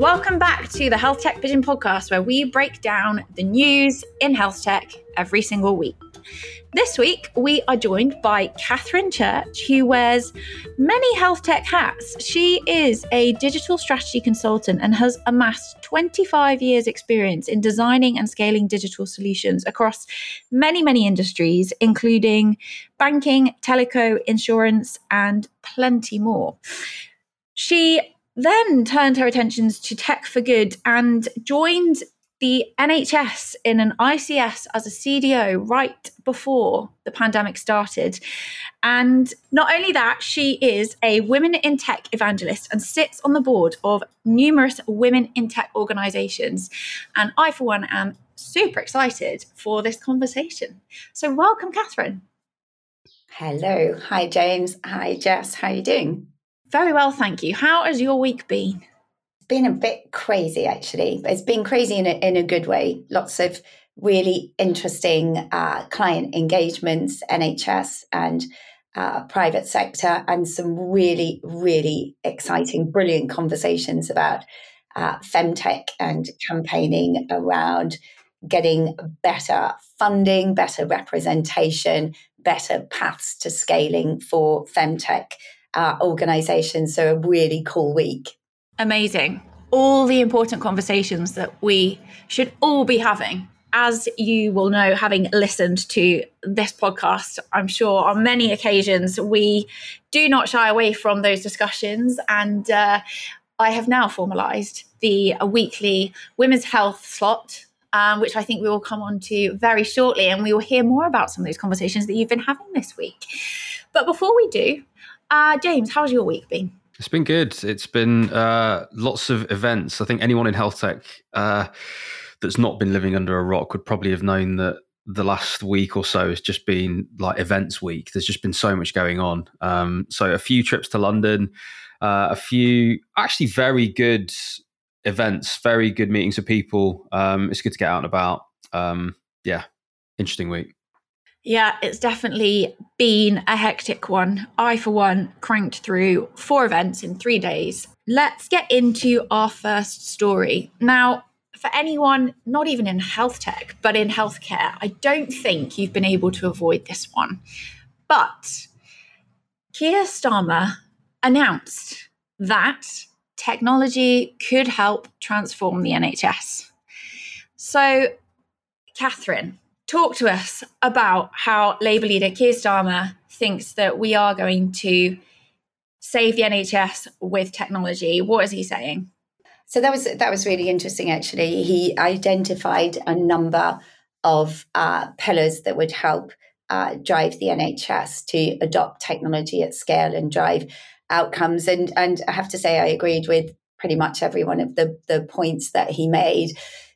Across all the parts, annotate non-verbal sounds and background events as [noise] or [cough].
Welcome back to the Health Tech Pigeon podcast, where we break down the news in health tech every single week. This week, we are joined by Katherine Church, who wears many health tech hats. She is a digital strategy consultant and has amassed 25 years' experience in designing and scaling digital solutions across many, many industries, including banking, teleco, insurance, and plenty more. She then turned her attentions to tech for good and joined the NHS in an ICS as a CDO right before the pandemic started. And not only that, she is a Women in Tech evangelist and sits on the board of numerous women in tech organizations. And I, for one, am super excited for this conversation. So, welcome, Katherine. Hello. Hi, James. Hi, Jess. How are you doing? Very well, thank you. How has your week been? It's been a bit crazy, actually. It's been crazy in a, in a good way. Lots of really interesting uh, client engagements, NHS and uh, private sector, and some really, really exciting, brilliant conversations about uh, femtech and campaigning around getting better funding, better representation, better paths to scaling for femtech uh, organizations. So, a really cool week. Amazing. All the important conversations that we should all be having. As you will know, having listened to this podcast, I'm sure on many occasions we do not shy away from those discussions. And uh, I have now formalized the weekly women's health slot um, which I think we will come on to very shortly. And we will hear more about some of those conversations that you've been having this week. But before we do, uh, James, how's your week been? It's been good. It's been uh, lots of events. I think anyone in health tech uh, that's not been living under a rock would probably have known that the last week or so has just been like events week. There's just been so much going on. Um, so a few trips to London, uh, a few actually very good events, very good meetings with people. Um, it's good to get out and about. Um, yeah, interesting week. Yeah, it's definitely been a hectic one. I, for one, cranked through four events in three days. Let's get into our first story. Now, for anyone not even in health tech, but in healthcare, I don't think you've been able to avoid this one. But Keir Starmer announced that technology could help transform the NHS. So, Katherine, talk to us about how Labour leader Keir Starmer thinks that we are going to save the NHS with technology. What is he saying? So that was that was really interesting. Actually, he identified a number of uh, pillars that would help uh, drive the NHS to adopt technology at scale and drive outcomes. And and I have to say, I agreed with pretty much every one of the the points that he made.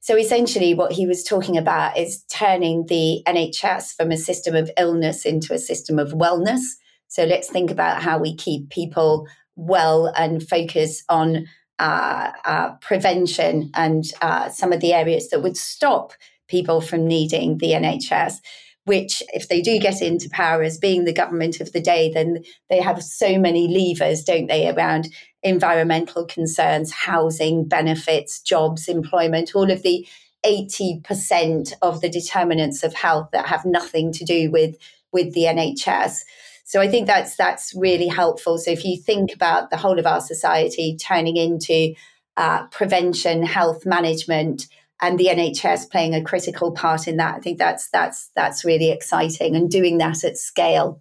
So essentially, what he was talking about is turning the NHS from a system of illness into a system of wellness. So let's think about how we keep people well and focus on uh, uh, prevention and uh, some of the areas that would stop people from needing the NHS. Which, if they do get into power as being the government of the day, then they have so many levers, don't they, around environmental concerns, housing, benefits, jobs, employment, all of the 80% of the determinants of health that have nothing to do with, with the NHS. So I think that's that's really helpful. So if you think about the whole of our society turning into uh, prevention, health management, and the NHS playing a critical part in that, I think that's that's that's really exciting and doing that at scale.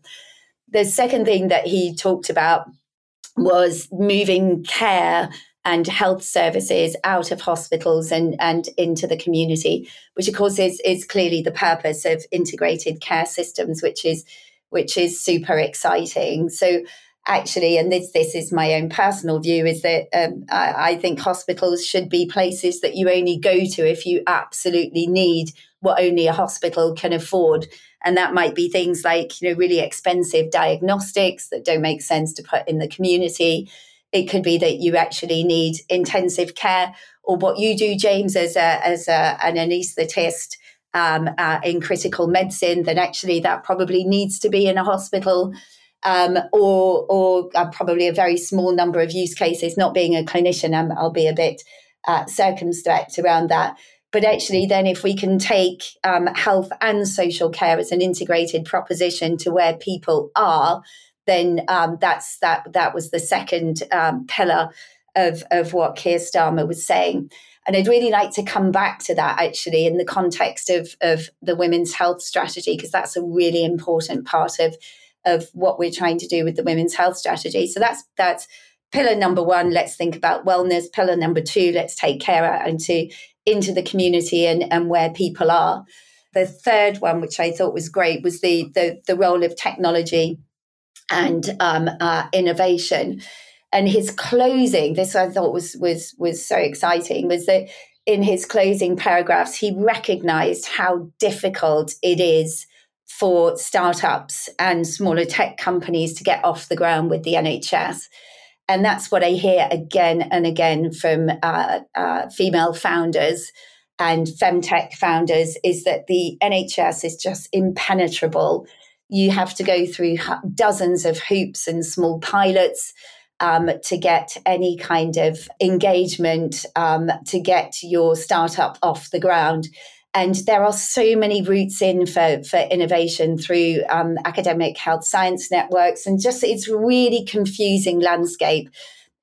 The second thing that he talked about was moving care and health services out of hospitals and, and into the community, which of course is, is clearly the purpose of integrated care systems, which is which is super exciting. So actually, and this this is my own personal view, is that um, I, I think hospitals should be places that you only go to if you absolutely need what only a hospital can afford. And that might be things like, you know, really expensive diagnostics that don't make sense to put in the community. It could be that you actually need intensive care, or what you do, James, as a, as a, an anaesthetist um, uh, in critical medicine. Then actually, that probably needs to be in a hospital. Um, or or uh, probably a very small number of use cases. Not being a clinician, um, I'll be a bit uh, circumspect around that. But actually, then if we can take um, health and social care as an integrated proposition to where people are, then um, that's that. That was the second um, pillar of of what Keir Starmer was saying. And I'd really like to come back to that actually in the context of, of the women's health strategy, because that's a really important part of, of what we're trying to do with the women's health strategy. So that's that's pillar number one, let's think about wellness. Pillar number two, let's take care out into, into the community and, and where people are. The third one, which I thought was great, was the the, the role of technology and um, uh, innovation and his closing this i thought was was was so exciting was that in his closing paragraphs he recognized how difficult it is for startups and smaller tech companies to get off the ground with the nhs and that's what i hear again and again from uh, uh, female founders and femtech founders is that the nhs is just impenetrable you have to go through dozens of hoops and small pilots um, to get any kind of engagement, um, to get your startup off the ground. And there are so many routes in for, for innovation through um, academic health science networks, and just it's really confusing landscape.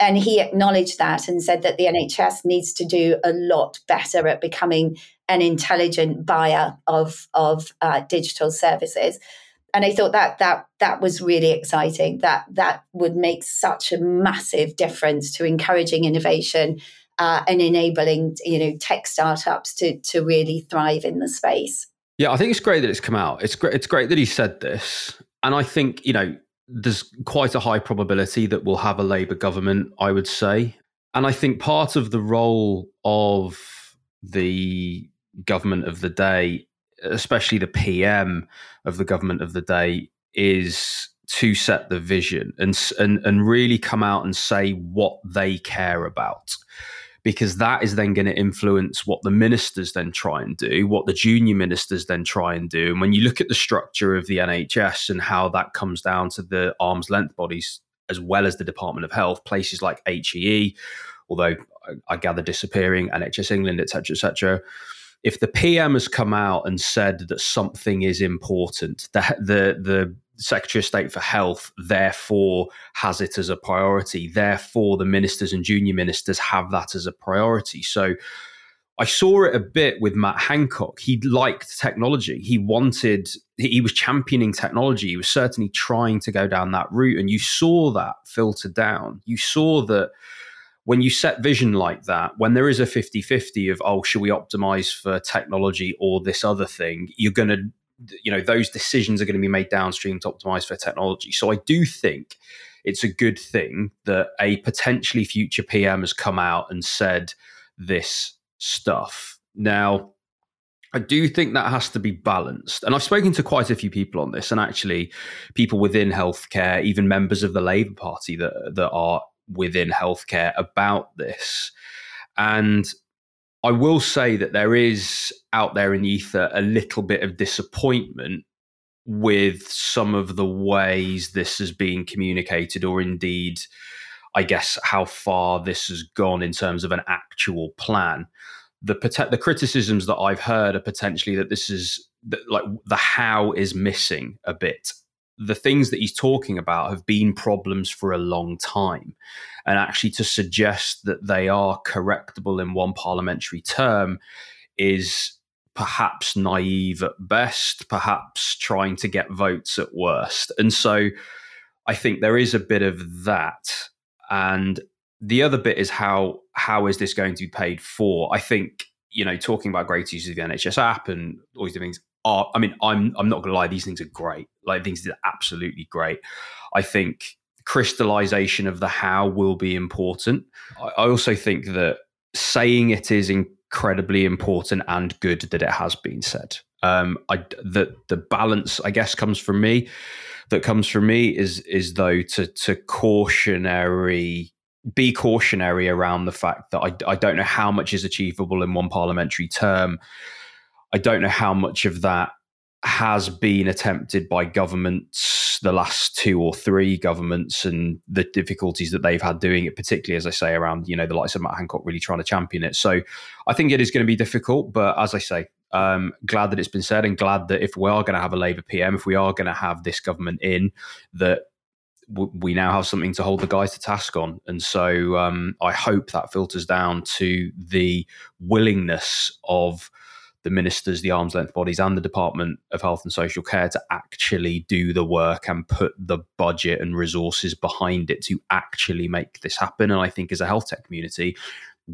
And he acknowledged that and said that the NHS needs to do a lot better at becoming an intelligent buyer of, of uh, digital services and I thought that that that was really exciting. That that would make such a massive difference to encouraging innovation uh, and enabling you know tech startups to to really thrive in the space. Yeah, I think it's great that it's come out. It's great. It's great that he said this, and I think you know there's quite a high probability that we'll have a Labour government. I would say, and I think part of the role of the government of the day especially the PM of the government of the day, is to set the vision and and and really come out and say what they care about because that is then going to influence what the ministers then try and do, what the junior ministers then try and do. And when you look at the structure of the NHS and how that comes down to the arm's length bodies as well as the Department of Health, places like HEE, although I, gather disappearing, NHS England, etc., etc if the PM has come out and said that something is important, the the the Secretary of State for Health therefore has it as a priority. Therefore, the ministers and junior ministers have that as a priority. So I saw it a bit with Matt Hancock. He liked technology. He wanted, he was championing technology. He was certainly trying to go down that route. And you saw that filter down. You saw that when you set vision like that, when there is a 50 50 of, oh, should we optimize for technology or this other thing, you're going to, you know, those decisions are going to be made downstream to optimize for technology. So I do think it's a good thing that a potentially future PM has come out and said this stuff. Now, I do think that has to be balanced. And I've spoken to quite a few people on this, and actually, people within healthcare, even members of the Labour Party that, that are within healthcare about this. And I will say that there is out there in the ether a little bit of disappointment with some of the ways this has been communicated, or indeed, I guess, how far this has gone in terms of an actual plan. The, the criticisms that I've heard are potentially that this is like the how is missing a bit the things that he's talking about have been problems for a long time. And actually, to suggest that they are correctable in one parliamentary term is perhaps naive at best, perhaps trying to get votes at worst. And so I think there is a bit of that. And the other bit is how how is this going to be paid for? I think, you know, talking about great use of the NHS app and all these things, are. I mean, I'm I'm not gonna lie; these things are great. Like things are absolutely great. I think crystallization of the how will be important. I also think that saying it is incredibly important and good that it has been said. Um, I the the balance, I guess, comes from me. That comes from me is is though to to cautionary be cautionary around the fact that I, I don't know how much is achievable in one parliamentary term I don't know how much of that has been attempted by governments, the last two or three governments, and the difficulties that they've had doing it, particularly as I say, around you know the likes of Matt Hancock really trying to champion it. So I think it is going to be difficult, but as I say, um, glad that it's been said, and glad that if we are going to have a Labour PM, if we are going to have this government in, that we now have something to hold the guys to task on. And so um, I hope that filters down to the willingness of the ministers, the arm's length bodies, and the Department of Health and Social Care to actually do the work and put the budget and resources behind it to actually make this happen. And I think as a health tech community,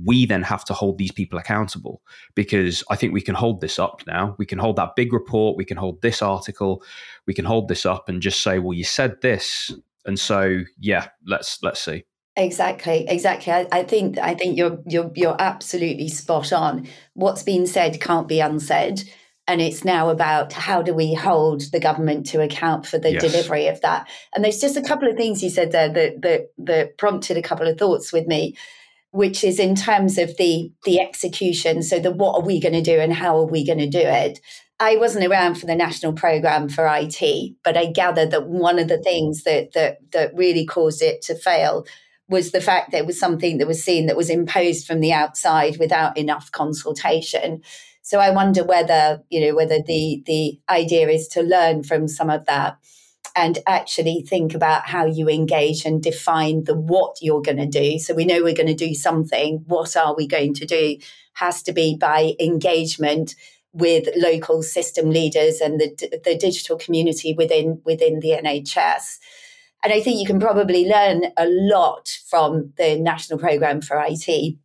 we then have to hold these people accountable because I think we can hold this up now. We can hold that big report, we can hold this article, we can hold this up and just say, well, you said this. And so, yeah, let's let's see. Exactly, exactly. I, I, think I think you're you're you're absolutely spot on. What's been said can't be unsaid, and it's now about how do we hold the government to account for the yes. delivery of that. And there's just a couple of things you said there that that that prompted a couple of thoughts with me, which is in terms of the the execution. So the what are we going to do and how are we going to do it? I wasn't around for the national program for IT, but I gather that one of the things that that that really caused it to fail was the fact that it was something that was seen that was imposed from the outside without enough consultation. So I wonder whether, you know, whether the the idea is to learn from some of that and actually think about how you engage and define the what you're going to do. So we know we're going to do something. What are we going to do? Has to be by engagement with local system leaders and the, the digital community within within the NHS. And I think you can probably learn a lot from the National Programme for IT.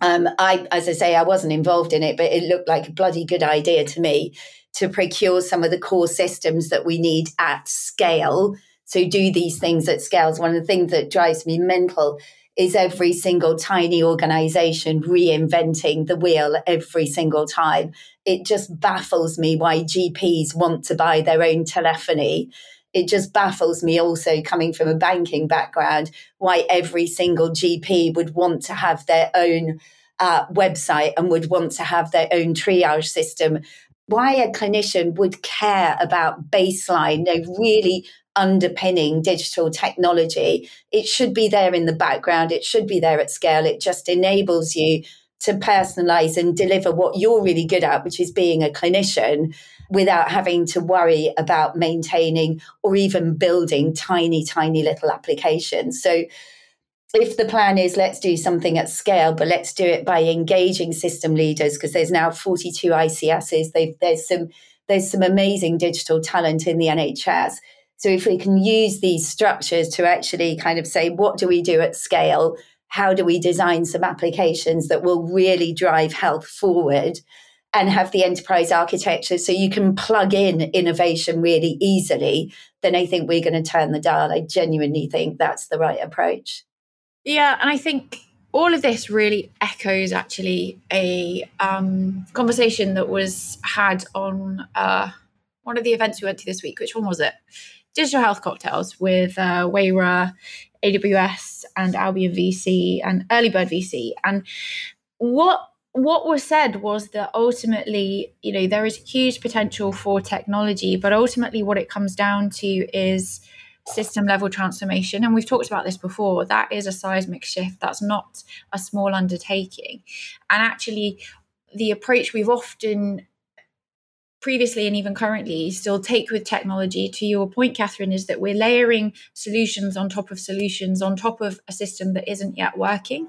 Um, I, as I say, I wasn't involved in it, but it looked like a bloody good idea to me to procure some of the core systems that we need at scale. So do these things at scales. One of the things that drives me mental is every single tiny organization reinventing the wheel every single time. It just baffles me why GPs want to buy their own telephony it just baffles me also coming from a banking background why every single GP would want to have their own uh, website and would want to have their own triage system. Why a clinician would care about baseline, know, really underpinning digital technology. It should be there in the background, it should be there at scale. It just enables you to personalize and deliver what you're really good at, which is being a clinician without having to worry about maintaining or even building tiny, tiny little applications. So, if the plan is let's do something at scale, but let's do it by engaging system leaders, because there's now 42 ICSs, there's some there's some amazing digital talent in the NHS. So if we can use these structures to actually kind of say, what do we do at scale? How do we design some applications that will really drive health forward? And have the enterprise architecture so you can plug in innovation really easily, then I think we're going to turn the dial. I genuinely think that's the right approach. Yeah, and I think all of this really echoes actually a um, conversation that was had on uh, one of the events we went to this week. Which one was it? Digital Health Cocktails with uh, Wayra, AWS, and Albion VC and Earlybird VC. And what what was said was that ultimately, you know, there is huge potential for technology, but ultimately, what it comes down to is system level transformation. And we've talked about this before. That is a seismic shift. That's not a small undertaking. And actually, the approach we've often previously and even currently still take with technology to your point katherine is that we're layering solutions on top of solutions on top of a system that isn't yet working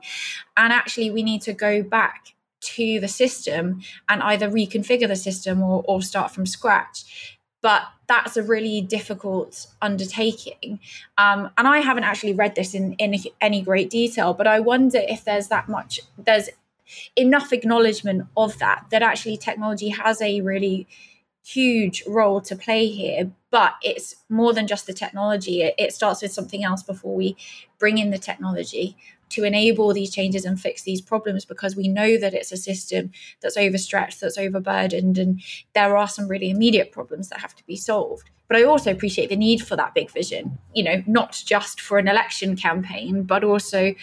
and actually we need to go back to the system and either reconfigure the system or, or start from scratch but that's a really difficult undertaking. Um, and I haven't actually read this in, in any great detail, but I wonder if there's that much, there's enough acknowledgement of that, that actually technology has a really huge role to play here. But it's more than just the technology, it, it starts with something else before we bring in the technology to enable these changes and fix these problems because we know that it's a system that's overstretched, that's overburdened, and there are some really immediate problems that have to be solved. But I also appreciate the need for that big vision, you know, not just for an election campaign, but also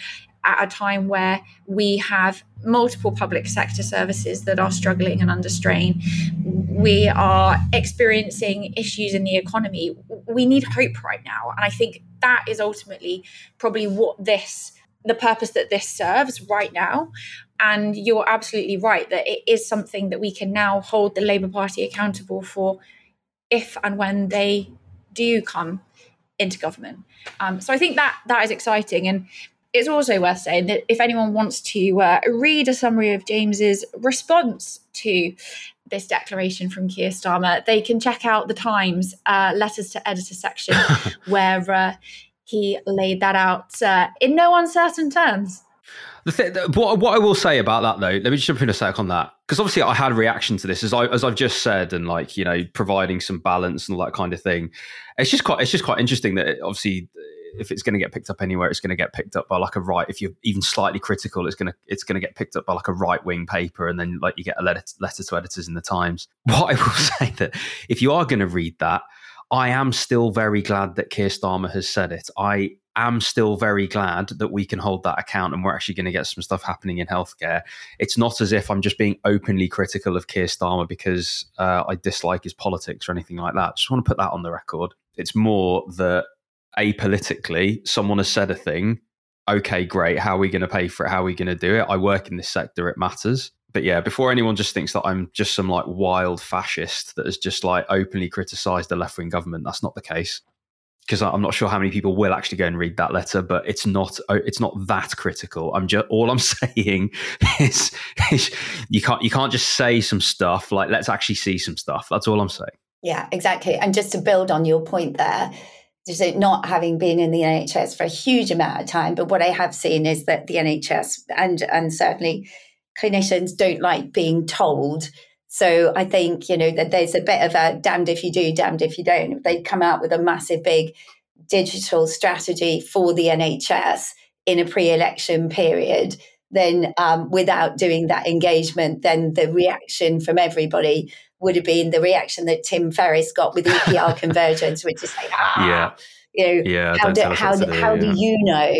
at a time where we have multiple public sector services that are struggling and under strain. We are experiencing issues in the economy. We need hope right now. And I think that is ultimately probably what this, the purpose that this serves right now. And you're absolutely right that it is something that we can now hold the Labour Party accountable for if and when they do come into government. Um, so I think that that is exciting. And it's also worth saying that if anyone wants to uh, read a summary of James's response to this declaration from Keir Starmer, they can check out the Times uh, letters to editor section [laughs] where uh, he laid that out uh, in no uncertain terms. The thing, what, what I will say about that though, let me just jump in a sec on that because obviously I had a reaction to this as I as I've just said, and like you know, providing some balance and all that kind of thing. It's just quite it's just quite interesting that it, obviously if it's going to get picked up anywhere, it's going to get picked up by like a right. If you're even slightly critical, it's going to it's going to get picked up by like a right wing paper, and then like you get a letter letter to editors in the Times. [laughs] What I will [laughs] say that if you are going to read that, I am still very glad that Keir Starmer has said it. I am still very glad that we can hold that account and we're actually going to get some stuff happening in healthcare. It's not as if I'm just being openly critical of Keir Starmer because uh, I dislike his politics or anything like that. Just want to put that on the record. It's more that apolitically, someone has said a thing. Okay, great. How are we going to pay for it? How are we going to do it? I work in this sector. It matters. But yeah, before anyone just thinks that I'm just some like wild fascist that has just like openly criticized the left wing government, that's not the case. Because I'm not sure how many people will actually go and read that letter, but it's not uh, it's not that critical. I'm just all I'm [laughs] saying is, is you can't you can't just say some stuff like let's actually see some stuff. That's all I'm saying. Yeah, exactly. And just to build on your point there, so not having been in the NHS for a huge amount of time, but what I have seen is that the NHS and and certainly clinicians don't like being told. So I think you know that there's a bit of a damned if you do, damned if you don't. If they come out with a massive big digital strategy for the NHS in a pre-election period, then um, without doing that engagement, then the reaction from everybody would have been the reaction that Tim Ferris got with EPR [laughs] convergence, which is like, ah, yeah. you know, yeah, how, do, how, do, how do you know?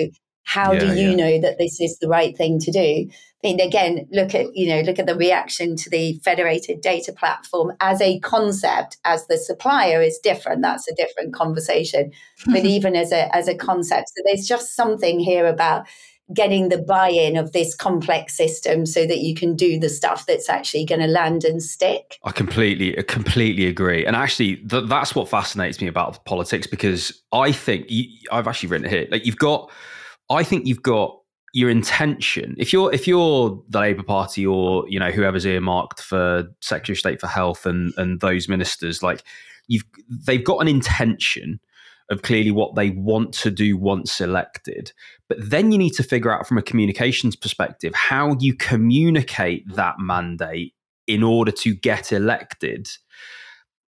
How yeah, do you yeah. know that this is the right thing to do? I mean, again, look at you know, look at the reaction to the federated data platform as a concept. As the supplier is different, that's a different conversation. [laughs] but even as a as a concept, so there's just something here about getting the buy-in of this complex system so that you can do the stuff that's actually going to land and stick. I completely, completely agree. And actually, th- that's what fascinates me about politics because I think you, I've actually written it here. Like you've got, I think you've got your intention. If you're if you're the Labour Party or you know whoever's earmarked for Secretary of State for Health and and those ministers, like you've they've got an intention of clearly what they want to do once elected. But then you need to figure out from a communications perspective how you communicate that mandate in order to get elected.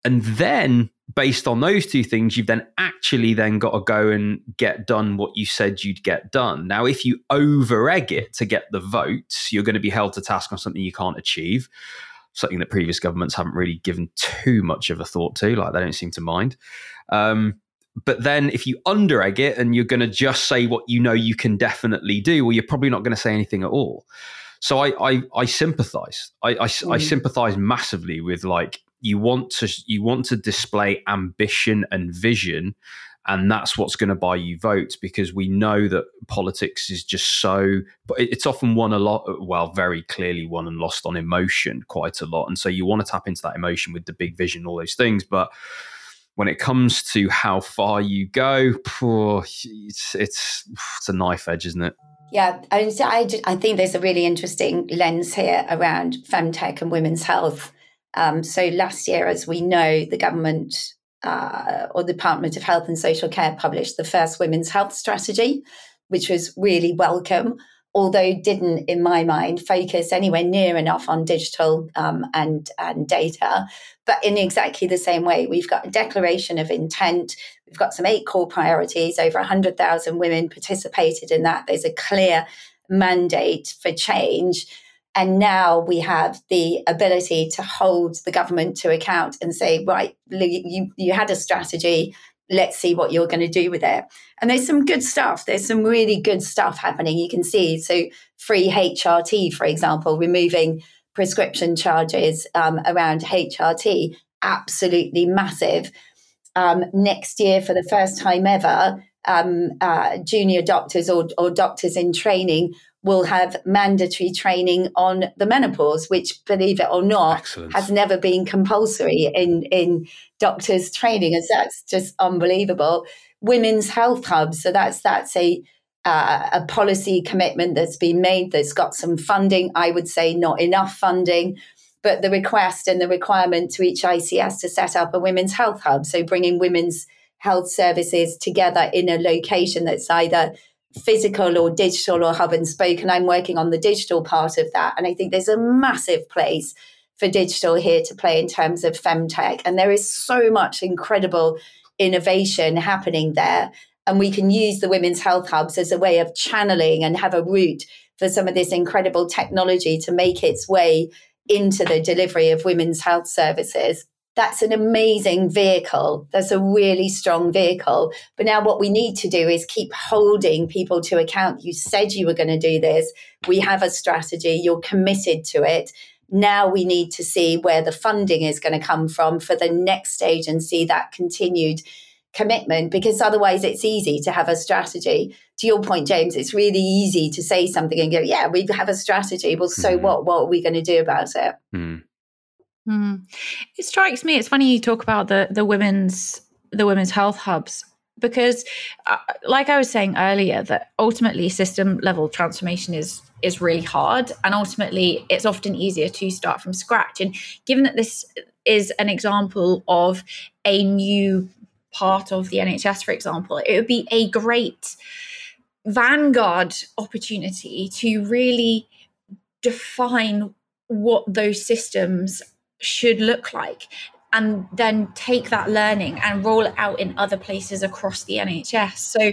And then based on those two things, you've then actually then got to go and get done what you said you'd get done. Now, if you over egg it to get the votes, you're going to be held to task on something you can't achieve. Something that previous governments haven't really given too much of a thought to, like they don't seem to mind. Um, but then if you under egg it and you're going to just say what you know you can definitely do, well, you're probably not going to say anything at all. So I I, I sympathize. I I, mm. I sympathize massively with like you want to you want to display ambition and vision and that's what's going to buy you votes because we know that politics is just so but it's often won a lot well very clearly won and lost on emotion quite a lot and so you want to tap into that emotion with the big vision all those things but when it comes to how far you go, it's it's it's a knife edge, isn't it? Yeah, I, I, I think there's a really interesting lens here around femtech and women's health. Um, so last year, as we know, the government uh, or the Department of Health and Social Care published the first women's health strategy, which was really welcome although didn't, in my mind, focus anywhere near enough on digital um, and and data. But in exactly the same way, we've got a declaration of intent. We've got some eight core priorities. Over hundred thousand women participated in that. There's a clear mandate for change. And now we have the ability to hold the government to account and say, right, you, you had a strategy, let's see what you're going to do with it. And there's some good stuff. There's some really good stuff happening. You can see so free HRT, for example, removing prescription charges um, around HRT, absolutely massive. Um, next year, for the first time ever, um, uh, junior doctors or, or doctors in training will have mandatory training on the menopause, which, believe it or not, Excellent. has never been compulsory in, in doctors' training. And that's just unbelievable. Women's health hubs. So that's that's a uh, a policy commitment that's been made that's got some funding. I would say not enough funding, but the request and the requirement to each ICS to set up a women's health hub. So bringing women's health services together in a location that's either physical or digital or hub and spoke. And I'm working on the digital part of that. And I think there's a massive place for digital here to play in terms of femtech. And there is so much incredible innovation happening there. And we can use the women's health hubs as a way of channeling and have a route for some of this incredible technology to make its way into the delivery of women's health services that's an amazing vehicle. That's a really strong vehicle. But now, what we need to do is keep holding people to account. You said you were going to do this. We have a strategy. You're committed to it. Now we need to see where the funding is going to come from for the next stage and see that continued commitment because otherwise it's easy to have a strategy. To your point, James, it's really easy to say something and go, yeah, we have a strategy. Well, so mm. what? What are we going to do about it? Mm. Mm. It strikes me. It's funny you talk about the the women's the women's health hubs because, uh, like I was saying earlier, that ultimately system level transformation is is really hard, and ultimately it's often easier to start from scratch. And given that this is an example of a new part of the NHS, for example, it would be a great vanguard opportunity to really define what those systems should look like and then take that learning and roll it out in other places across the NHS. So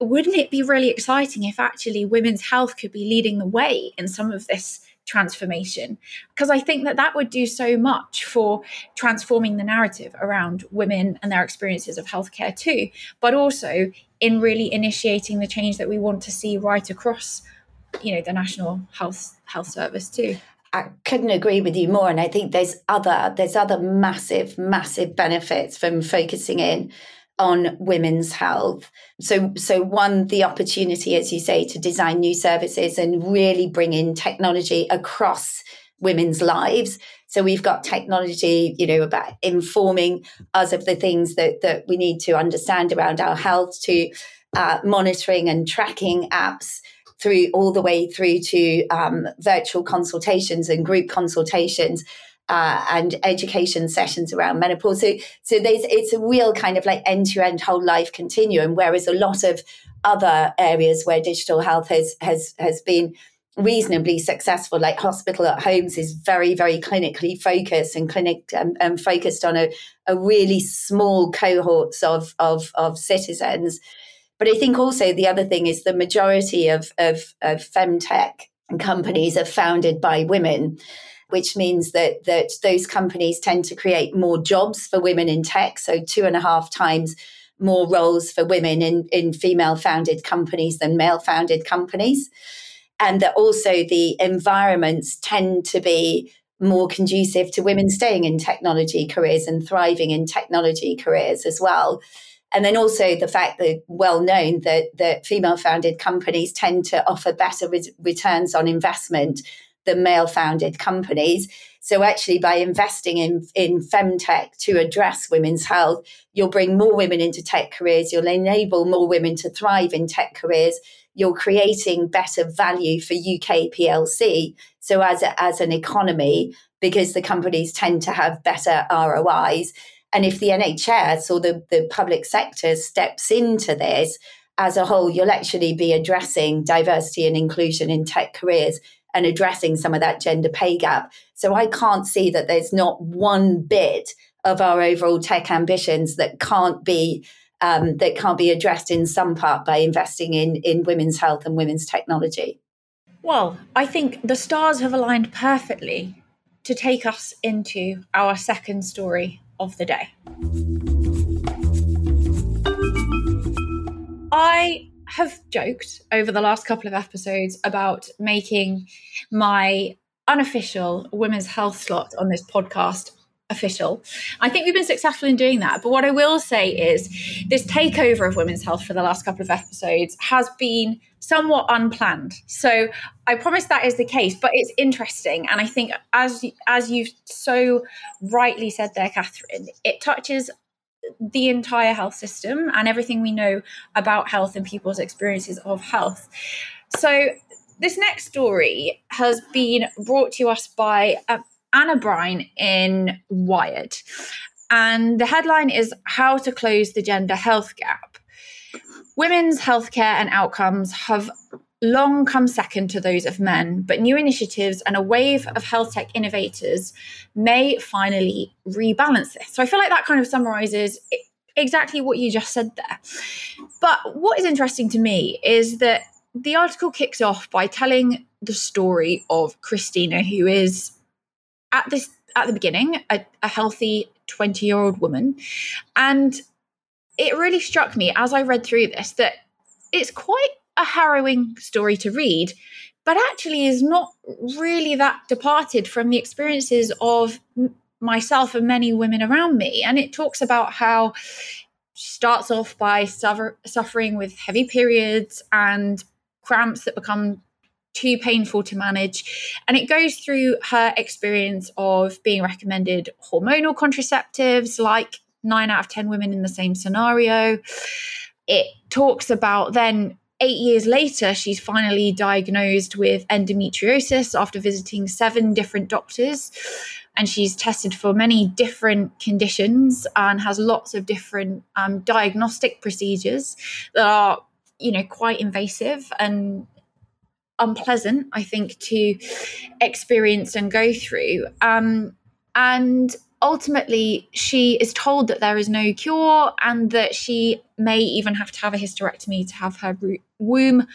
wouldn't it be really exciting if actually women's health could be leading the way in some of this transformation because i think that that would do so much for transforming the narrative around women and their experiences of healthcare too but also in really initiating the change that we want to see right across you know the national health health service too I couldn't agree with you more. And I think there's other there's other massive, massive benefits from focusing in on women's health. So so one, the opportunity, as you say, to design new services and really bring in technology across women's lives. So we've got technology, you know, about informing us of the things that that we need to understand around our health to uh, monitoring and tracking apps through all the way through to um, virtual consultations and group consultations. Uh, and education sessions around menopause. So, so there's it's a real kind of like end to end whole life continuum. Whereas a lot of other areas where digital health has has has been reasonably successful, like hospital at homes, is very very clinically focused and clinic um, um, focused on a, a really small cohorts of of of citizens. But I think also the other thing is the majority of, of, of femtech companies are founded by women, which means that, that those companies tend to create more jobs for women in tech. So, two and a half times more roles for women in, in female founded companies than male founded companies. And that also the environments tend to be more conducive to women staying in technology careers and thriving in technology careers as well. And then also the fact that well known that, that female founded companies tend to offer better re- returns on investment than male founded companies. So actually by investing in, in femtech to address women's health, you'll bring more women into tech careers, you'll enable more women to thrive in tech careers, you're creating better value for UK PLC. So as, a, as an economy, because the companies tend to have better ROIs, and if the NHS or the, the public sector steps into this as a whole, you'll actually be addressing diversity and inclusion in tech careers and addressing some of that gender pay gap. So I can't see that there's not one bit of our overall tech ambitions that can't be um, that can't be addressed in some part by investing in in women's health and women's technology. Well, I think the stars have aligned perfectly to take us into our second story of the day. I have joked over the last couple of episodes about making my unofficial women's health slot on this podcast official. I think we've been successful in doing that. But what I will say is this takeover of women's health for the last couple of episodes has been somewhat unplanned. So I promise that is the case, but it's interesting. And I think as as you've so rightly said there, Katherine, it touches the entire health system and everything we know about health and people's experiences of health. So this next story has been brought to us by uh, Anna Brine in Wired. And the headline is How to Close the Gender Health Gap. Women's healthcare and outcomes have long come second to those of men, but new initiatives and a wave of health tech innovators may finally rebalance this. So I feel like that kind of summarizes exactly what you just said there. But what is interesting to me is that the article kicks off by telling the story of Christina, who is at this at the beginning a, a healthy 20 year old woman and it really struck me as i read through this that it's quite a harrowing story to read but actually is not really that departed from the experiences of myself and many women around me and it talks about how starts off by suffer- suffering with heavy periods and cramps that become too painful to manage. And it goes through her experience of being recommended hormonal contraceptives, like nine out of 10 women in the same scenario. It talks about then eight years later, she's finally diagnosed with endometriosis after visiting seven different doctors. And she's tested for many different conditions and has lots of different um, diagnostic procedures that are, you know, quite invasive and unpleasant, I think, to experience and go through. Um, and ultimately, she is told that there is no cure and that she may even have to have a hysterectomy to have her womb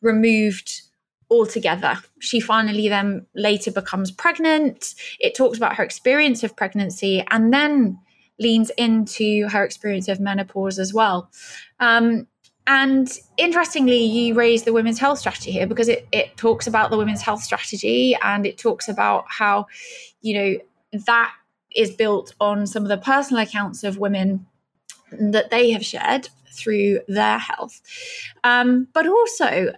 removed altogether. She finally then later becomes pregnant. It talks about her experience of pregnancy and then leans into her experience of menopause as well. Um, and interestingly, you raise the women's health strategy here because it, it talks about the women's health strategy and it talks about how, you know, that is built on some of the personal accounts of women that they have shared through their health. Um, but also,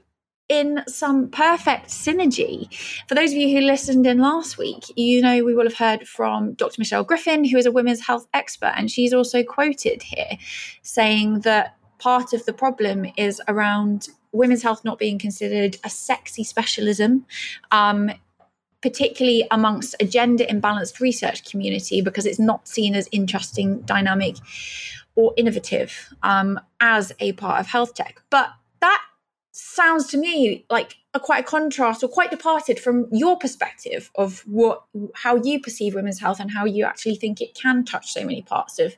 in some perfect synergy. For those of you who listened in last week, you know we will have heard from Dr. Michelle Griffin, who is a women's health expert, and she's also quoted here saying that part of the problem is around women's health not being considered a sexy specialism. Um, particularly amongst a gender imbalanced research community, because it's not seen as interesting, dynamic, or innovative um, as a part of health tech. But that sounds to me like a quite a contrast or quite departed from your perspective of what how you perceive women's health and how you actually think it can touch so many parts of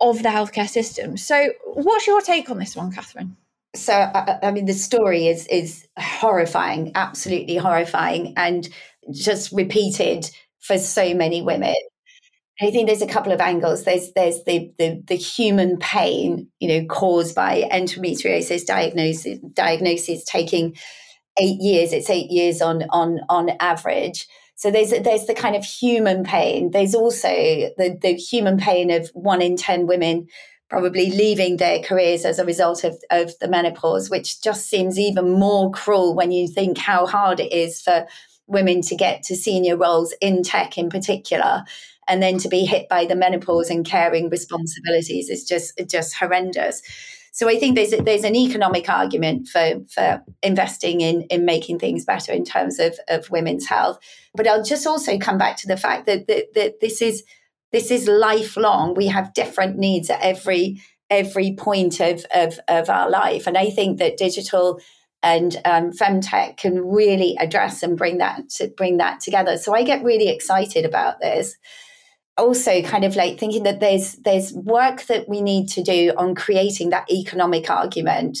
of the healthcare system. So, what's your take on this one, Katherine? So, I, I mean, the story is is horrifying, absolutely horrifying, and just repeated for so many women. I think there's a couple of angles. There's there's the the, the human pain, you know, caused by endometriosis diagnosis diagnosis taking eight years. It's eight years on on on average. So there's there's the kind of human pain. There's also the the human pain of one in ten women probably leaving their careers as a result of, of the menopause, which just seems even more cruel when you think how hard it is for women to get to senior roles in tech in particular and then to be hit by the menopause and caring responsibilities is just just horrendous so I think there's there's an economic argument for for investing in in making things better in terms of of women's health. But I'll just also come back to the fact that that, that this is this is lifelong. We have different needs at every every point of, of, of our life. And I think that digital and um, femtech can really address and bring that to bring that together. So I get really excited about this also kind of like thinking that there's there's work that we need to do on creating that economic argument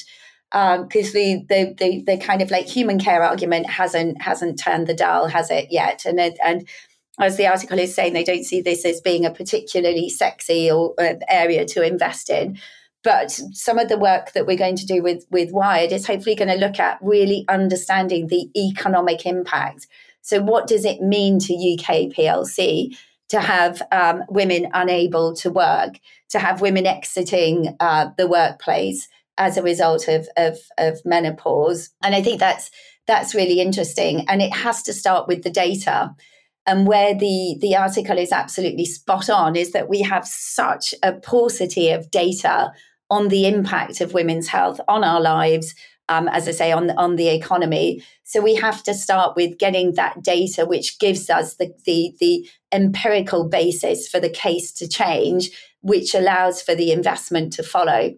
because um, the, the, the the kind of like human care argument hasn't hasn't turned the dial has it yet and it, and as the article is saying they don't see this as being a particularly sexy or uh, area to invest in but some of the work that we're going to do with, with Wired is hopefully going to look at really understanding the economic impact. So, what does it mean to UK PLC to have um, women unable to work, to have women exiting uh, the workplace as a result of, of, of menopause? And I think that's that's really interesting. And it has to start with the data. And where the, the article is absolutely spot on is that we have such a paucity of data on the impact of women's health on our lives, um, as I say, on, on the economy. So we have to start with getting that data, which gives us the, the, the empirical basis for the case to change, which allows for the investment to follow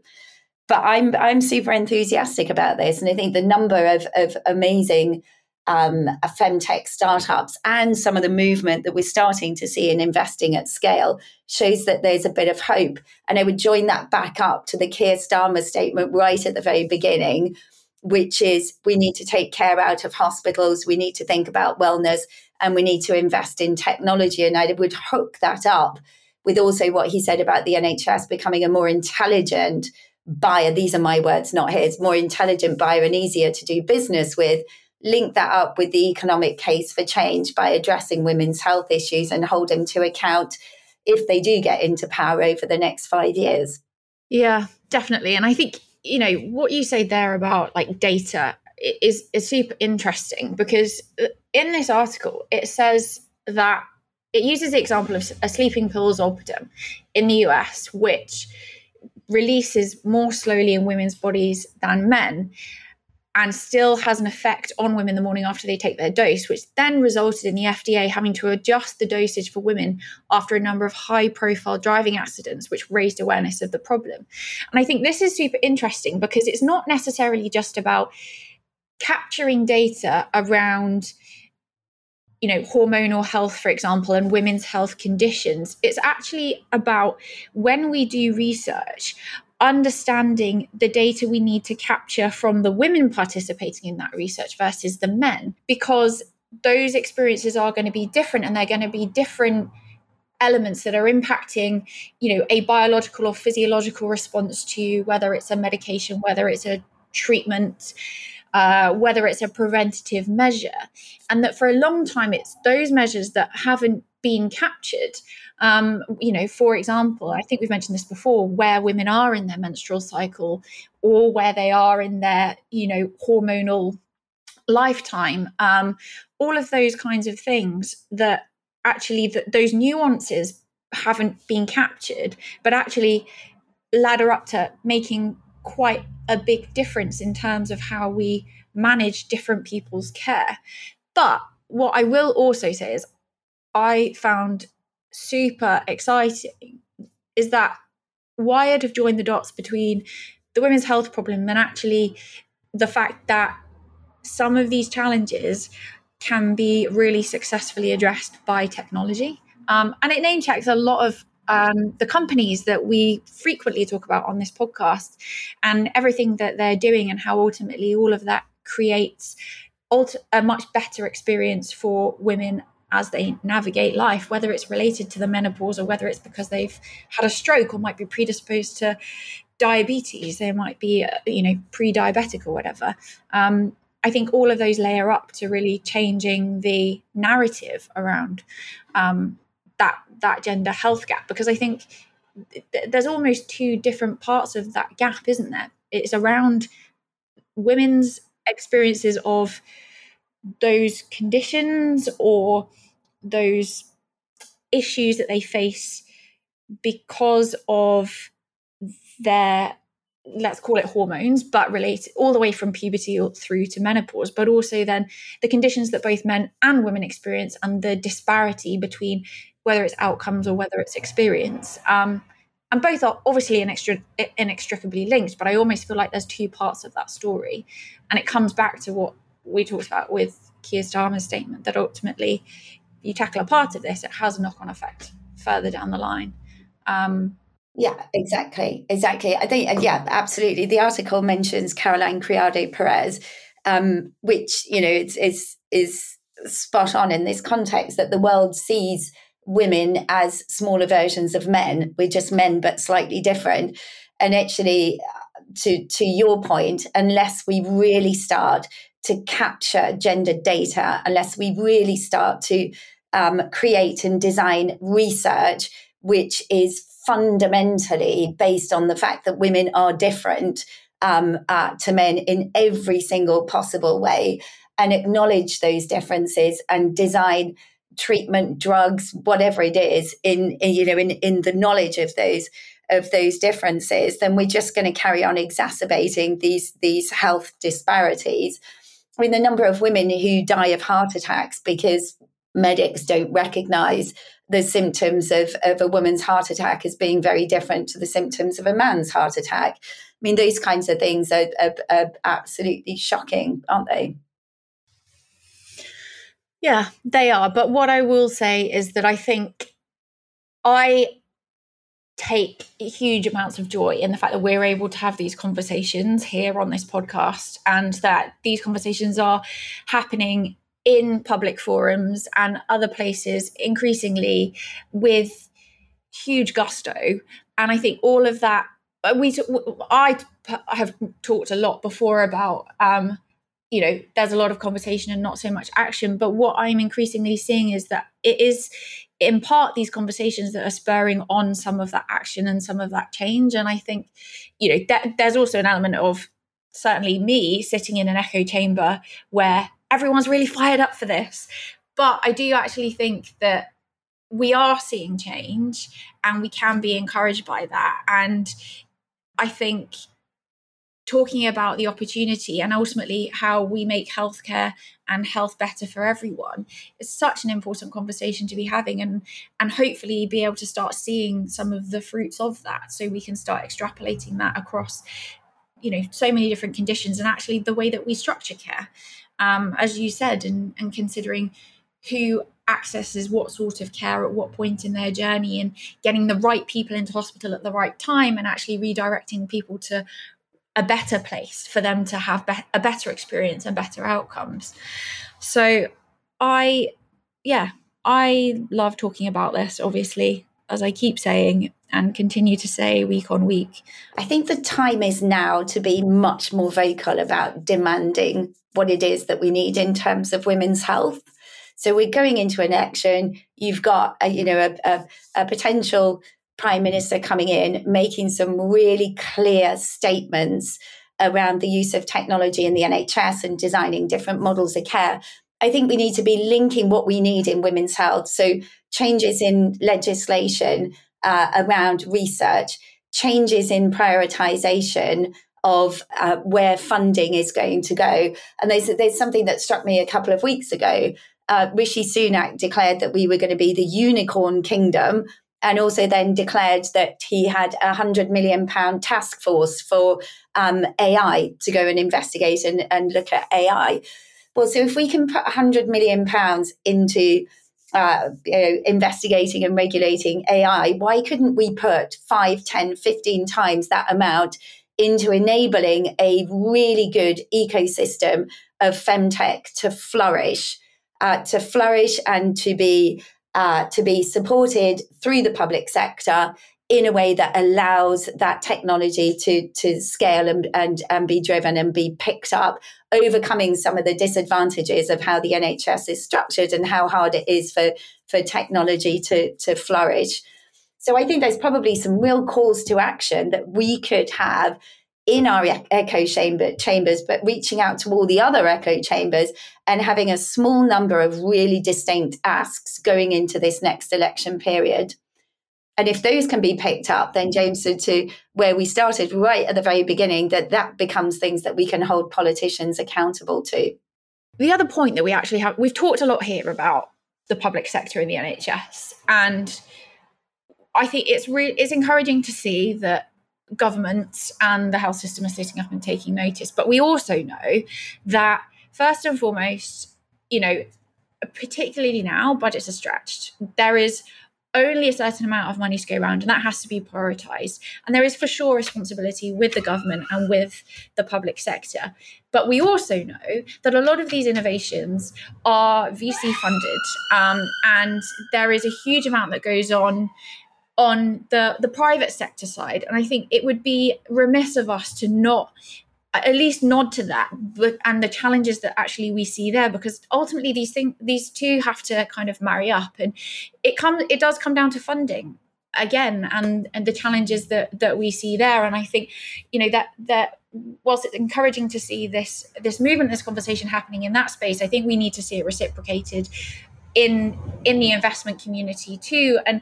but I'm I'm super enthusiastic about this, and I think the number of of amazing um, femtech startups and some of the movement that we're starting to see in investing at scale shows that there's a bit of hope. And I would join that back up to the Keir Starmer statement right at the very beginning, which is we need to take care out of hospitals, we need to think about wellness, and we need to invest in technology. And I would hook that up with also what he said about the NHS becoming a more intelligent buyer, these are my words, not his, more intelligent buyer and easier to do business with, link that up with the economic case for change by addressing women's health issues and hold them to account if they do get into power over the next five years. Yeah, definitely. And I think, you know, what you say there about like data is, is super interesting because uh, in this article, it says that it uses the example of a sleeping pill Zolpidem in the US, which releases more slowly in women's bodies than men and still has an effect on women the morning after they take their dose, which then resulted in the FDA having to adjust the dosage for women after a number of high profile driving accidents, which raised awareness of the problem. And I think this is super interesting because it's not necessarily just about capturing data around you know hormonal health for example and women's health conditions it's actually about when we do research understanding the data we need to capture from the women participating in that research versus the men because those experiences are going to be different and they're going to be different elements that are impacting you know a biological or physiological response to whether it's a medication whether it's a treatment uh, whether it's a preventative measure, and that for a long time it's those measures that haven't been captured. Um, you know, for example, I think we've mentioned this before, where women are in their menstrual cycle or where they are in their, you know, hormonal lifetime. Um, all of those kinds of things that actually that those nuances haven't been captured, but actually ladder up to making quite a big difference in terms of how we manage different people's care. But what I will also say is, I found super exciting is that Wired have joined the dots between the women's health problem and actually the fact that some of these challenges can be really successfully addressed by technology. Um, and it name checks a lot of um, the companies that we frequently talk about on this podcast and everything that they're doing and how ultimately all of that creates a much better experience for women as they navigate life, whether it's related to the menopause or whether it's because they've had a stroke or might be predisposed to diabetes, they might be, uh, you know, pre-diabetic or whatever. Um, I think all of those layer up to really changing the narrative around um, that that gender health gap because I think th- there's almost two different parts of that gap, isn't there? It's around women's experiences of those conditions or those issues that they face because of their let's call it hormones, but related all the way from puberty through to menopause, but also then the conditions that both men and women experience and the disparity between whether it's outcomes or whether it's experience. Um, and both are obviously inextri- inextricably linked, but I almost feel like there's two parts of that story. And it comes back to what we talked about with Keir Starmer's statement that ultimately, you tackle a part of this, it has a knock on effect further down the line. Um, yeah, exactly. Exactly. I think, yeah, absolutely. The article mentions Caroline Criado Perez, um, which, you know, it's, is, is spot on in this context that the world sees women as smaller versions of men. We're just men, but slightly different. And actually, to to your point, unless we really start to capture gender data, unless we really start to um, create and design research which is fundamentally based on the fact that women are different um, uh, to men in every single possible way, and acknowledge those differences and design treatment, drugs, whatever it is, in, in you know in in the knowledge of those of those differences, then we're just going to carry on exacerbating these these health disparities. I mean, the number of women who die of heart attacks because medics don't recognize the symptoms of, of a woman's heart attack as being very different to the symptoms of a man's heart attack. I mean, those kinds of things are, are, are absolutely shocking, aren't they? Yeah, they are. But what I will say is that I think I take huge amounts of joy in the fact that we're able to have these conversations here on this podcast and that these conversations are happening in public forums and other places increasingly with huge gusto. And i think all of that uh, we i have talked a lot before about um, you know there's a lot of conversation and not so much action but what i'm increasingly seeing is that it is in part these conversations that are spurring on some of that action and some of that change. And i think you know that, there's also an element of certainly me sitting in an echo chamber where everyone's really fired up for this. But i do actually think that we are seeing change and we can be encouraged by that. And i think talking about the opportunity and ultimately how we make healthcare and health better for everyone. Is such an important conversation to be having and and hopefully be able to start seeing some of the fruits of that so we can start extrapolating that across you know so many different conditions and actually the way that we structure care. Um, as you said and, and considering who accesses what sort of care at what point in their journey and getting the right people into hospital at the right time and actually redirecting people to a better place for them to have be- a better experience and better outcomes. So I, yeah, I love talking about this, obviously, as I keep saying and continue to say week on week. I think the time is now to be much more vocal about demanding what it is that we need in terms of women's health. So we're going into an election. You've got, a, you know, a, a, a potential prime minister coming in, making some really clear statements around the use of technology in the NHS and designing different models of care. I think we need to be linking what we need in women's health. So, changes in legislation uh, around research, changes in prioritization of uh, where funding is going to go. And there's, there's something that struck me a couple of weeks ago. Uh, Rishi Sunak declared that we were going to be the unicorn kingdom and also then declared that he had a hundred million pound task force for um, AI to go and investigate and, and look at AI. Well, so if we can put a hundred million pounds into uh, you know, investigating and regulating AI, why couldn't we put 5, 10, 15 times that amount into enabling a really good ecosystem of femtech to flourish, uh, to flourish and to be uh, to be supported through the public sector in a way that allows that technology to to scale and, and, and be driven and be picked up, overcoming some of the disadvantages of how the NHS is structured and how hard it is for, for technology to, to flourish. So I think there's probably some real calls to action that we could have in our echo chamber, chambers, but reaching out to all the other echo chambers and having a small number of really distinct asks going into this next election period. And if those can be picked up, then James said to where we started right at the very beginning, that that becomes things that we can hold politicians accountable to. The other point that we actually have, we've talked a lot here about the public sector in the NHS, and I think it's really it's encouraging to see that governments and the health system are sitting up and taking notice. But we also know that first and foremost, you know, particularly now, budgets are stretched. There is only a certain amount of money to go around, and that has to be prioritized. And there is for sure responsibility with the government and with the public sector. But we also know that a lot of these innovations are VC funded, um, and there is a huge amount that goes on on the the private sector side and i think it would be remiss of us to not at least nod to that but and the challenges that actually we see there because ultimately these things these two have to kind of marry up and it comes it does come down to funding again and and the challenges that that we see there and i think you know that that whilst it's encouraging to see this this movement this conversation happening in that space i think we need to see it reciprocated in in the investment community too and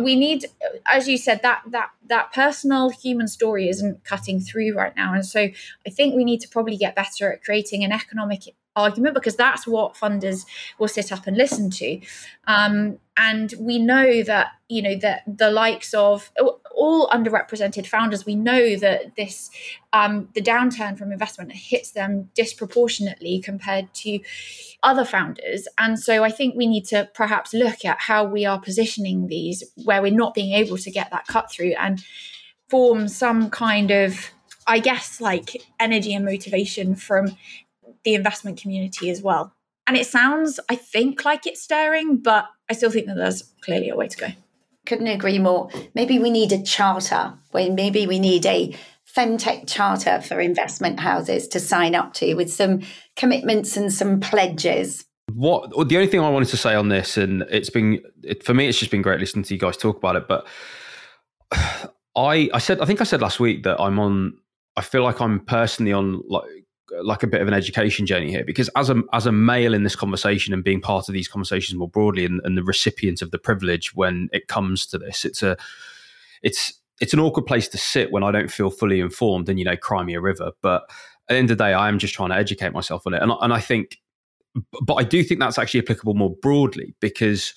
we need as you said that that that personal human story isn't cutting through right now. And so i think we need to probably get better at creating an economic argument because that's what funders will sit up and listen to. Um, and we know that you know that the likes of all underrepresented founders we know that this um, the downturn from investment hits them disproportionately compared to other founders and so i think we need to perhaps look at how we are positioning these where we're not being able to get that cut through and form some kind of I guess like energy and motivation from the investment community as well. And it sounds, I think, like it's stirring, but I still think that there's clearly a way to go. Couldn't agree more. Maybe we need a charter, maybe we need a femtech charter for investment houses to sign up to with some commitments and some pledges. What the only thing I wanted to say on this, and it's been it, for me, it's just been great listening to you guys talk about it. But [sighs] I, I said, I think I said last week that I'm on. I feel like I'm personally on like like a bit of an education journey here because as a as a male in this conversation and being part of these conversations more broadly and, and the recipient of the privilege when it comes to this it's a it's it's an awkward place to sit when I don't feel fully informed and you know cry me a river. But at the end of the day I am just trying to educate myself on it. And, and I think but I do think that's actually applicable more broadly because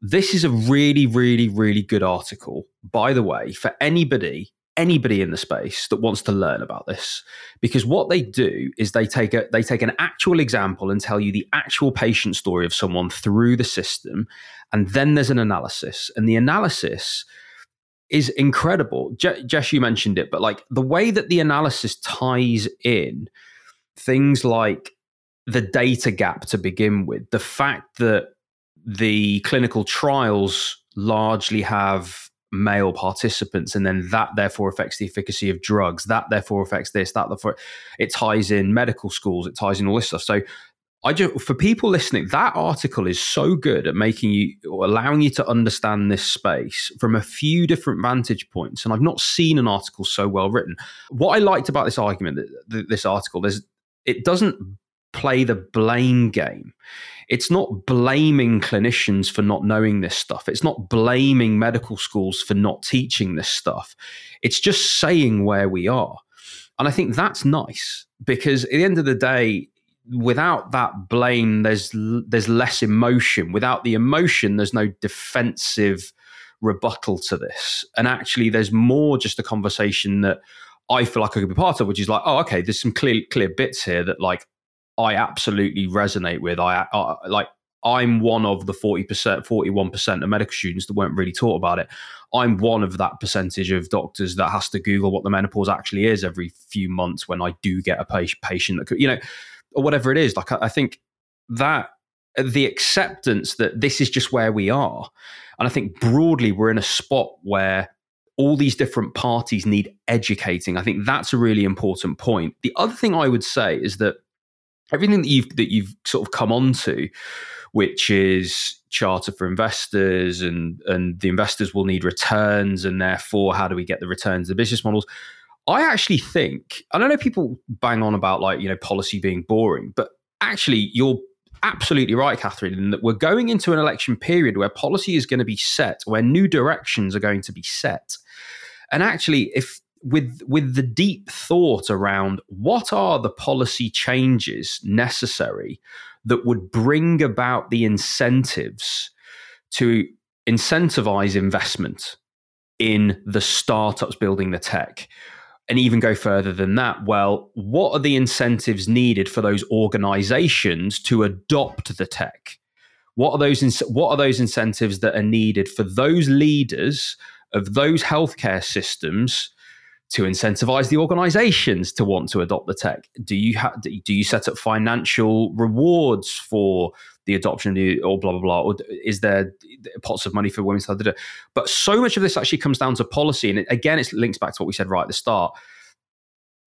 this is a really really really good article by the way for anybody anybody in the space that wants to learn about this. Because what they do is they take a they take an actual example and tell you the actual patient story of someone through the system and then there's an analysis. And the analysis is incredible. Je- jess you mentioned it but like the way that the analysis ties in things like the data gap to begin with the fact that the clinical trials largely have male participants and then that therefore affects the efficacy of drugs that therefore affects this that therefore it ties in medical schools it ties in all this stuff so I just for people listening, that article is so good at making you or allowing you to understand this space from a few different vantage points. And I've not seen an article so well written. What I liked about this argument, this article, is it doesn't play the blame game. It's not blaming clinicians for not knowing this stuff. It's not blaming medical schools for not teaching this stuff. It's just saying where we are. And I think that's nice because at the end of the day, without that blame, there's there's less emotion. Without the emotion, there's no defensive rebuttal to this. And actually, there's more just a conversation that I feel like I could be part of, which is like, oh, okay, there's some clear clear bits here that like I absolutely resonate with. I, I like I'm one of the 40%, 41% of medical students that weren't really taught about it. I'm one of that percentage of doctors that has to Google what the menopause actually is every few months when I do get a patient that could, you know, or whatever it is. Like, I, I think that the acceptance that this is just where we are. And I think broadly, we're in a spot where all these different parties need educating. I think that's a really important point. The other thing I would say is that everything that you've that you've sort of come onto, which is charter for investors and and the investors will need returns and therefore how do we get the returns the business models. I actually think i don't know people bang on about like you know policy being boring but actually you're absolutely right katherine in that we're going into an election period where policy is going to be set where new directions are going to be set. And actually if with with the deep thought around what are the policy changes necessary that would bring about the incentives to incentivize investment in the startups building the tech? And even go further than that well what are the incentives needed for those organizations to adopt the tech? What are those what are those incentives that are needed for those leaders of those healthcare systems to incentivize the organizations to want to adopt the tech? Do you have do you set up financial rewards for the adoption of the, or blah blah blah? Or is there pots of money for health? But so much of this actually comes down to policy, and it, again, it links back to what we said right at the start.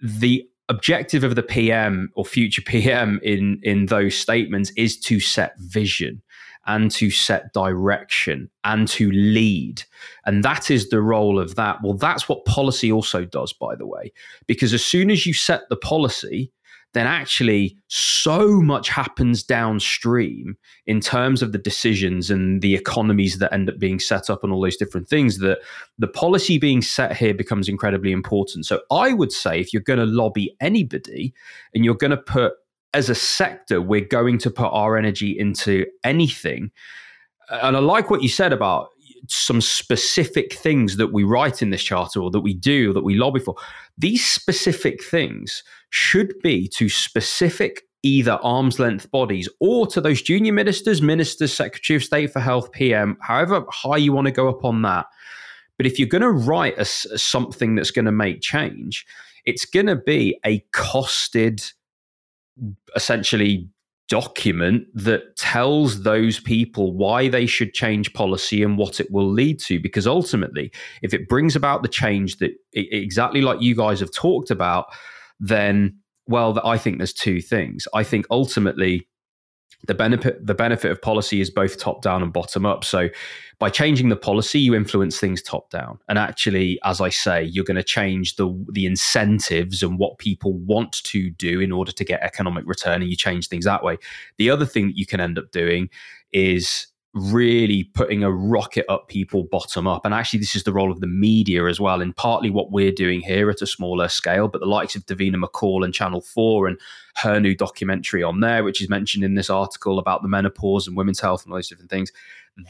The objective of the PM or future PM in in those statements is to set vision and to set direction and to lead. And that is the role of that. Well, that's what policy also does, by the way, because as soon as you set the policy, then actually so much happens downstream in terms of the decisions and the economies that end up being set up and all those different things that the policy being set here becomes incredibly important. So I would say if you're going to lobby anybody and you're going to put as a sector, we're going to put our energy into anything. And I like what you said about some specific things that we write in this charter or that we do that we lobby for. These specific things should be to specific either arm's length bodies or to those junior ministers, ministers, secretary of state for health, PM, however high you want to go up on that. But if you're going to write a something that's going to make change, it's going to be a costed essentially document that tells those people why they should change policy and what it will lead to. Because ultimately if it brings about the change that exactly like you guys have talked about then well i think there's two things. I think ultimately the benefit the benefit of policy is both top down and bottom up. So by changing the policy you influence things top down. And actually as i say you're going to change the the incentives and what people want to do in order to get economic return and you change things that way. The other thing that you can end up doing is really putting a rocket up people bottom up. And actually, this is the role of the media as well, and partly what we're doing here at a smaller scale. But the likes of Davina McCall and Channel 4 and her new documentary on there, which is mentioned in this article about the menopause and women's health and all those different things,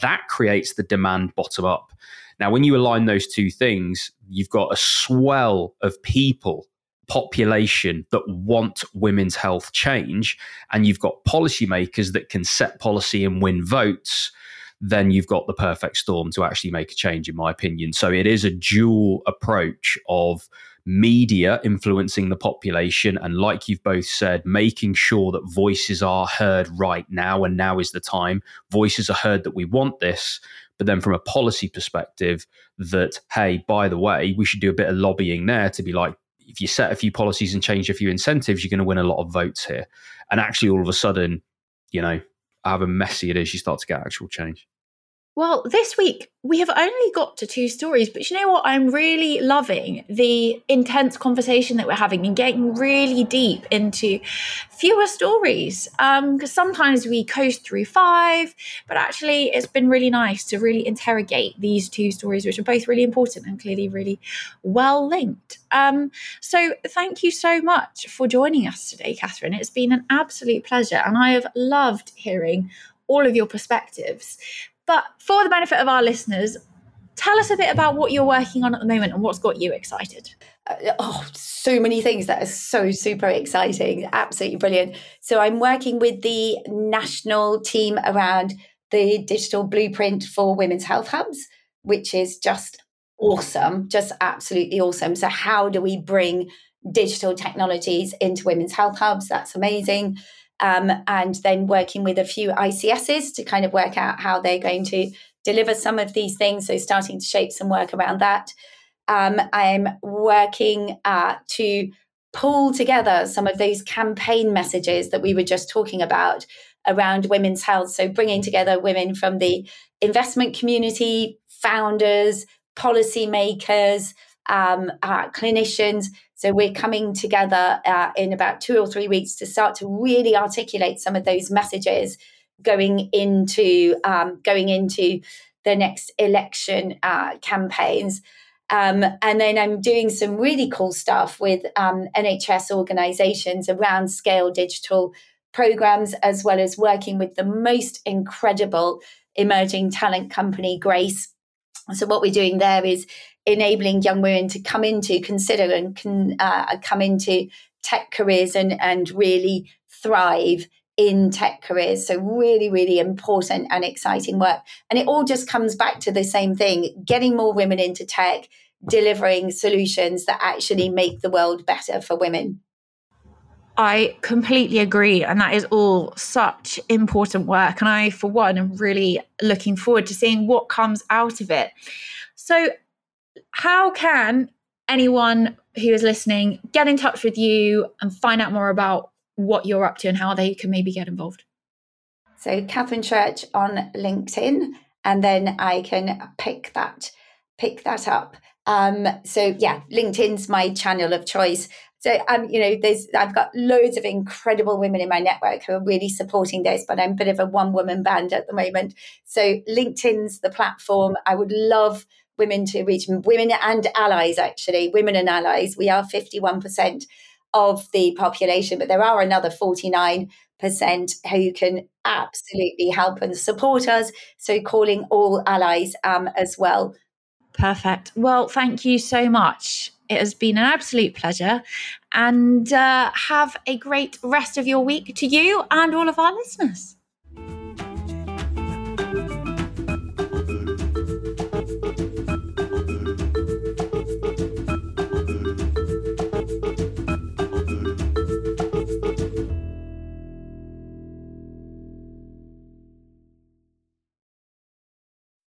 that creates the demand bottom up. Now, when you align those two things, you've got a swell of people population that want women's health change and you've got policymakers that can set policy and win votes then you've got the perfect storm to actually make a change in my opinion. So it is a dual approach of media influencing the population and like you've both said making sure that voices are heard right now and now is the time. Voices are heard that we want this but then from a policy perspective that hey by the way we should do a bit of lobbying there to be like if you set a few policies and change a few incentives, you're going to win a lot of votes here. And actually, all of a sudden, you know, however messy it is, you start to get actual change. Well, this week we have only got to two stories, but you know what? I'm really loving the intense conversation that we're having and getting really deep into fewer stories. Because um, sometimes we coast through five, but actually, it's been really nice to really interrogate these two stories, which are both really important and clearly really well linked. Um, so, thank you so much for joining us today, Katherine. It's been an absolute pleasure, and I have loved hearing all of your perspectives. But for the benefit of our listeners, tell us a bit about what you're working on at the moment and what's got you excited. Uh, oh, so many things that are so super exciting. Absolutely brilliant. So, I'm working with the national team around the digital blueprint for women's health hubs, which is just awesome, just absolutely awesome. So, how do we bring digital technologies into women's health hubs? That's amazing um, and then working with a few ICSs to kind of work out how they're going to deliver some of these things. So starting to shape some work around that. Um, I'm working uh, to pull together some of those campaign messages that we were just talking about around women's health. So bringing together women from the investment community, founders, policymakers, um, uh, clinicians so we're coming together uh, in about two or three weeks to start to really articulate some of those messages going into um, going into the next election uh, campaigns. Um, and then I'm doing some really cool stuff with um, NHS organisations around scale digital programs, as well as working with the most incredible emerging talent company, Grace. So what we're doing there is enabling young women to come into, consider, and can uh, come into tech careers and and really thrive in tech careers. So really, really important and exciting work. And it all just comes back to the same thing: getting more women into tech, delivering solutions that actually make the world better for women. I completely agree. And that is all such important work. And I, for one, am really looking forward to seeing what comes out of it. So, how can anyone who is listening get in touch with you and find out more about what you're up to and how they can maybe get involved? So, Katherine Church on LinkedIn, and then I can pick that pick that up. Um, so yeah, LinkedIn's my channel of choice. So um, you know, there's I've got loads of incredible women in my network who are really supporting this, but I'm a bit of a one woman band at the moment. So LinkedIn's the platform. I would love women to reach women and allies actually, women and allies. We are 51% of the population, but there are another 49% who can absolutely help and support us. So calling all allies um, as well. Perfect. Well, thank you so much. It has been an absolute pleasure. And uh, have a great rest of your week to you and all of our listeners.